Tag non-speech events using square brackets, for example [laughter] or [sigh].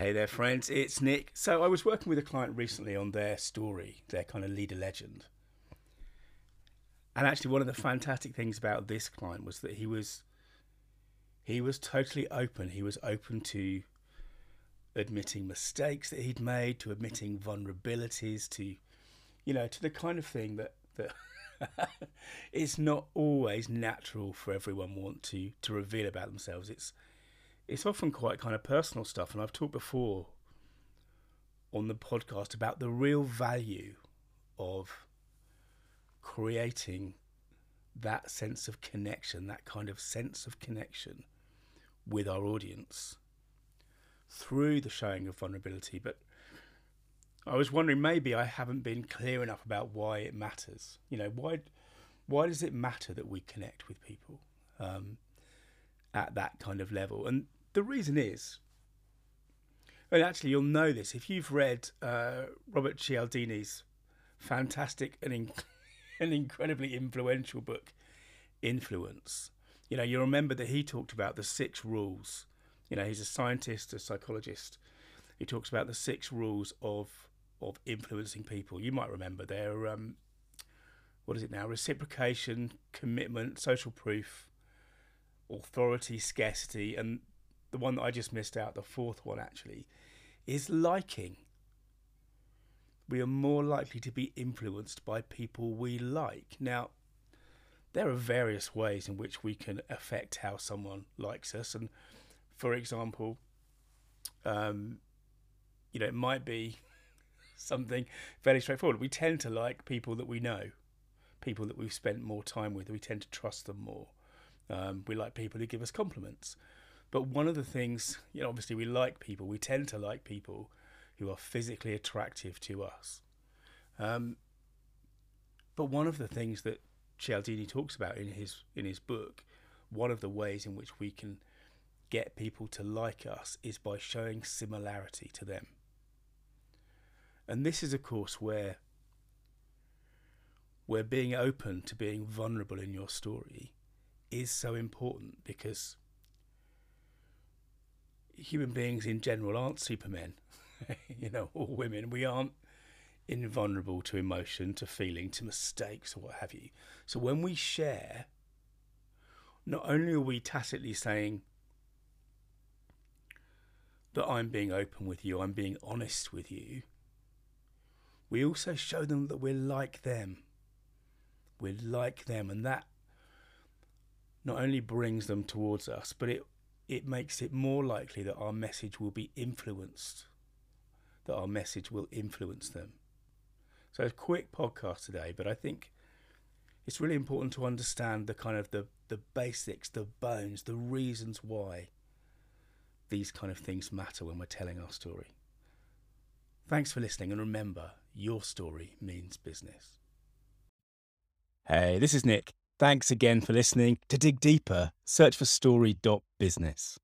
Hey there, friends. It's Nick. So, I was working with a client recently on their story, their kind of leader legend. And actually, one of the fantastic things about this client was that he was he was totally open. He was open to admitting mistakes that he'd made, to admitting vulnerabilities, to you know, to the kind of thing that that [laughs] it's not always natural for everyone want to to reveal about themselves. It's it's often quite kind of personal stuff, and I've talked before on the podcast about the real value of creating that sense of connection, that kind of sense of connection with our audience through the showing of vulnerability. But I was wondering maybe I haven't been clear enough about why it matters. You know, why why does it matter that we connect with people um, at that kind of level? And the reason is, and actually you'll know this if you've read uh, Robert Cialdini's fantastic and, in- [laughs] and incredibly influential book, Influence. You know, you remember that he talked about the six rules. You know, he's a scientist, a psychologist. He talks about the six rules of of influencing people. You might remember they're um, what is it now? Reciprocation, commitment, social proof, authority, scarcity, and the one that I just missed out, the fourth one actually, is liking. We are more likely to be influenced by people we like. Now, there are various ways in which we can affect how someone likes us, and for example, um, you know, it might be [laughs] something fairly straightforward. We tend to like people that we know, people that we've spent more time with. We tend to trust them more. Um, we like people who give us compliments. But one of the things, you know, obviously we like people. We tend to like people who are physically attractive to us. Um, but one of the things that Cialdini talks about in his in his book, one of the ways in which we can get people to like us is by showing similarity to them. And this is, of course, where where being open to being vulnerable in your story is so important because human beings in general aren't supermen, [laughs] you know, or women. We aren't invulnerable to emotion, to feeling, to mistakes, or what have you. So when we share, not only are we tacitly saying that I'm being open with you, I'm being honest with you, we also show them that we're like them. We're like them, and that not only brings them towards us, but it it makes it more likely that our message will be influenced, that our message will influence them. So, a quick podcast today, but I think it's really important to understand the kind of the, the basics, the bones, the reasons why these kind of things matter when we're telling our story. Thanks for listening, and remember, your story means business. Hey, this is Nick. Thanks again for listening. To dig deeper, search for story.business.